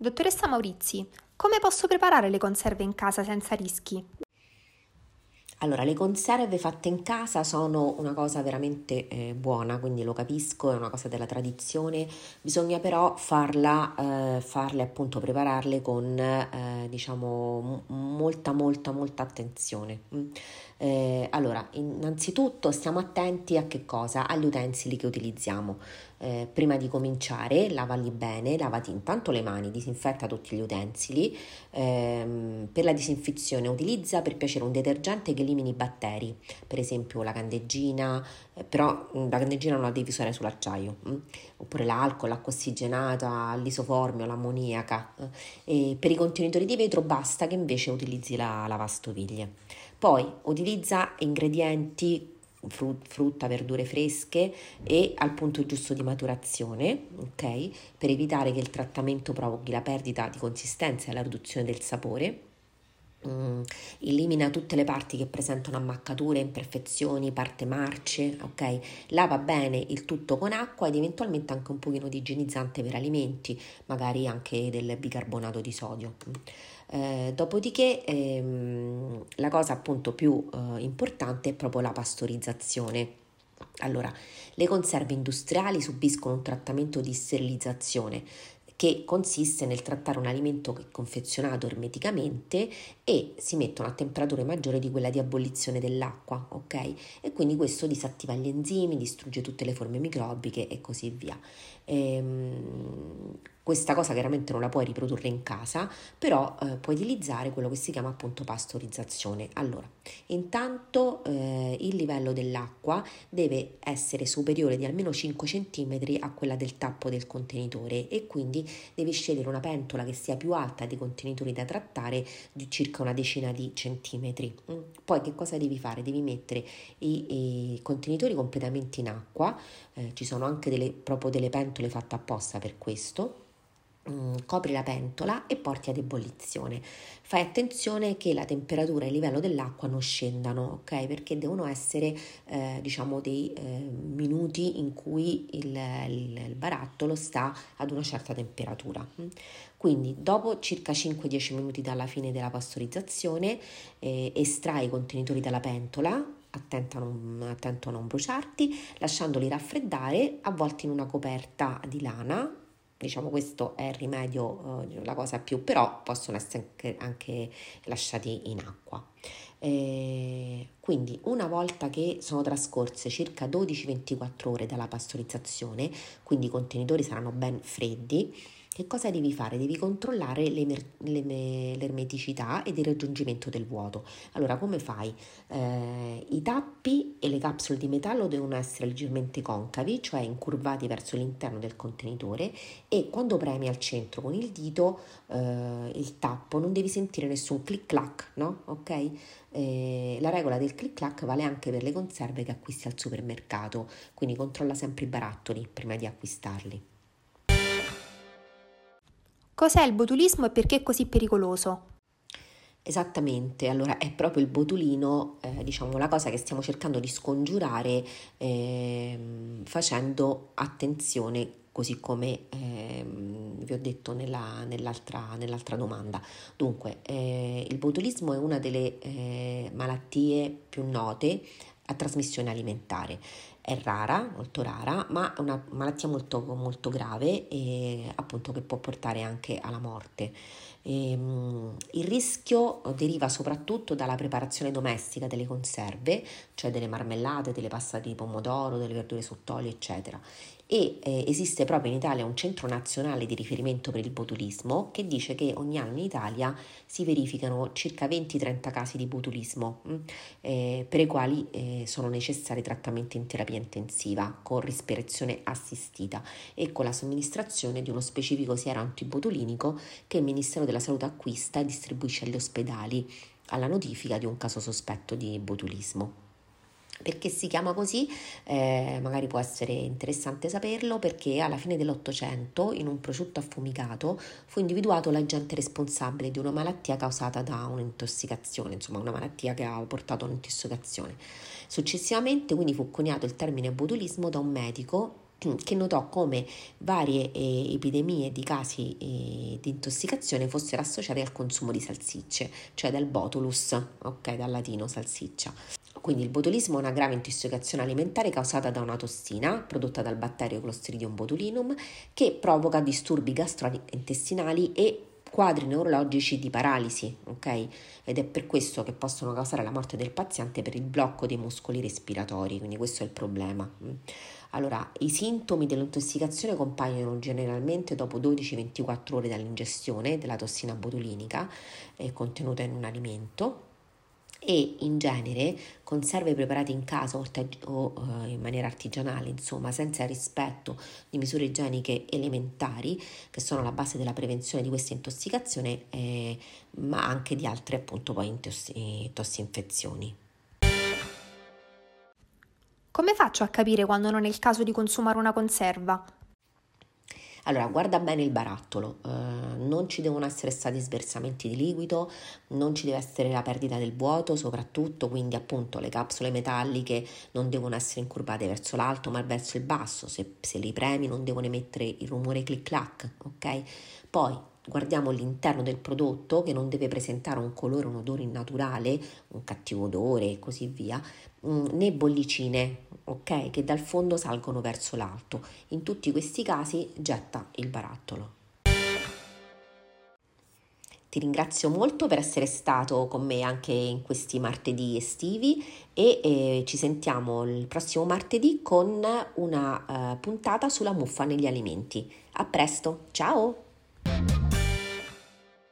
Dottoressa Maurizi, come posso preparare le conserve in casa senza rischi? Allora, le conserve fatte in casa sono una cosa veramente eh, buona, quindi lo capisco, è una cosa della tradizione, bisogna però farla, eh, farle appunto, prepararle con eh, diciamo molta, molta, molta attenzione. Mm. Eh, allora, innanzitutto stiamo attenti a che cosa? Agli utensili che utilizziamo. Eh, prima di cominciare, lavali bene, lavati intanto le mani, disinfetta tutti gli utensili. Eh, per la disinfezione utilizza per piacere un detergente che elimini i batteri, per esempio la candeggina, eh, però mm, la candeggina non la devi usare sull'acciaio, mh? Mm, oppure l'alcol, l'acqua ossigenata, l'isoformio, l'ammoniaca. Eh. per i contenitori di vetro basta che invece utilizzi la lavastoviglie. Poi utilizza ingredienti frutta, verdure fresche e al punto giusto di maturazione, ok? Per evitare che il trattamento provochi la perdita di consistenza e la riduzione del sapore. Mm, elimina tutte le parti che presentano ammaccature, imperfezioni, parte marce, ok? Lava bene il tutto con acqua ed eventualmente anche un pochino di igienizzante per alimenti, magari anche del bicarbonato di sodio. Eh, dopodiché ehm, la cosa appunto più eh, importante è proprio la pastorizzazione. Allora, le conserve industriali subiscono un trattamento di sterilizzazione che consiste nel trattare un alimento che è confezionato ermeticamente e si mettono a temperature maggiori di quella di abolizione dell'acqua, ok? E quindi questo disattiva gli enzimi, distrugge tutte le forme microbiche e così via. Ehm, questa cosa chiaramente non la puoi riprodurre in casa, però eh, puoi utilizzare quello che si chiama appunto pastorizzazione. Allora, intanto eh, il livello dell'acqua deve essere superiore di almeno 5 cm a quella del tappo del contenitore e quindi devi scegliere una pentola che sia più alta dei contenitori da trattare di circa una decina di centimetri. Mm. Poi che cosa devi fare? Devi mettere i, i contenitori completamente in acqua, eh, ci sono anche delle, proprio delle pentole fatte apposta per questo copri la pentola e porti ad ebollizione. Fai attenzione che la temperatura e il livello dell'acqua non scendano, ok? Perché devono essere, eh, diciamo, dei eh, minuti in cui il, il, il, barattolo sta ad una certa temperatura. Quindi, dopo circa 5-10 minuti dalla fine della pastorizzazione, eh, estrai i contenitori dalla pentola, attento a, non, attento a non bruciarti, lasciandoli raffreddare, avvolti in una coperta di lana diciamo questo è il rimedio, eh, la cosa più, però possono essere anche, anche lasciati in acqua. Eh, quindi una volta che sono trascorse circa 12-24 ore dalla pastorizzazione, quindi i contenitori saranno ben freddi, che cosa devi fare? Devi controllare l'ermeticità ed il raggiungimento del vuoto. Allora, come fai? Eh, I tappi e le capsule di metallo devono essere leggermente concavi, cioè incurvati verso l'interno del contenitore e quando premi al centro con il dito eh, il tappo non devi sentire nessun clic clac, no? Ok? Eh, la regola del clic clac vale anche per le conserve che acquisti al supermercato, quindi controlla sempre i barattoli prima di acquistarli. Cos'è il botulismo e perché è così pericoloso? Esattamente, allora è proprio il botulino, eh, diciamo, la cosa che stiamo cercando di scongiurare eh, facendo attenzione, così come eh, vi ho detto nella, nell'altra, nell'altra, domanda. Dunque, eh, il botulismo è una delle eh, malattie più note a trasmissione alimentare è rara, molto rara, ma è una malattia molto, molto grave e appunto che può portare anche alla morte. E, um, il rischio deriva soprattutto dalla preparazione domestica delle conserve, cioè delle marmellate, delle passate di pomodoro, delle verdure sott'olio, eccetera e eh, esiste proprio in Italia un centro nazionale di riferimento per il botulismo che dice che ogni anno in Italia si verificano circa 20-30 casi di botulismo mm, eh, per i quali eh, sono necessari trattamenti in terapia intensiva con respirazione assistita e con la somministrazione di uno specifico siero antibotulinico che il Ministero della Salute acquista e distribuisce agli ospedali alla notifica di un caso sospetto di botulismo. Perché si chiama così? Eh, magari può essere interessante saperlo perché alla fine dell'Ottocento in un prosciutto affumicato fu individuato l'agente responsabile di una malattia causata da un'intossicazione, insomma una malattia che ha portato a un'intossicazione. Successivamente quindi fu coniato il termine botulismo da un medico che notò come varie eh, epidemie di casi eh, di intossicazione fossero associate al consumo di salsicce, cioè del botulus, ok, dal latino salsiccia. Quindi il botulismo è una grave intossicazione alimentare causata da una tossina prodotta dal batterio Clostridium botulinum che provoca disturbi gastrointestinali e quadri neurologici di paralisi, ok? Ed è per questo che possono causare la morte del paziente per il blocco dei muscoli respiratori, quindi questo è il problema. Allora, i sintomi dell'intossicazione compaiono generalmente dopo 12-24 ore dall'ingestione della tossina botulinica eh, contenuta in un alimento e in genere conserve preparate in casa o, uh, in maniera artigianale, insomma, senza rispetto di misure igieniche elementari che sono la base della prevenzione di questa intossicazione, eh, ma anche di altre appunto poi tossinfezioni. Come faccio a capire quando non è il caso di consumare una conserva? Allora, guarda bene il barattolo, eh, non ci devono essere stati sversamenti di liquido, non ci deve essere la perdita del vuoto soprattutto, quindi appunto le capsule metalliche non devono essere incurvate verso l'alto ma verso il basso, se, se li premi non devono emettere il rumore clic clac, ok? Poi guardiamo l'interno del prodotto che non deve presentare un colore, un odore innaturale, un cattivo odore e così via, mm, né bollicine, ok, che dal fondo salgono verso l'alto. In tutti questi casi getta il barattolo. Ti ringrazio molto per essere stato con me anche in questi martedì estivi e eh, ci sentiamo il prossimo martedì con una uh, puntata sulla muffa negli alimenti. A presto, ciao!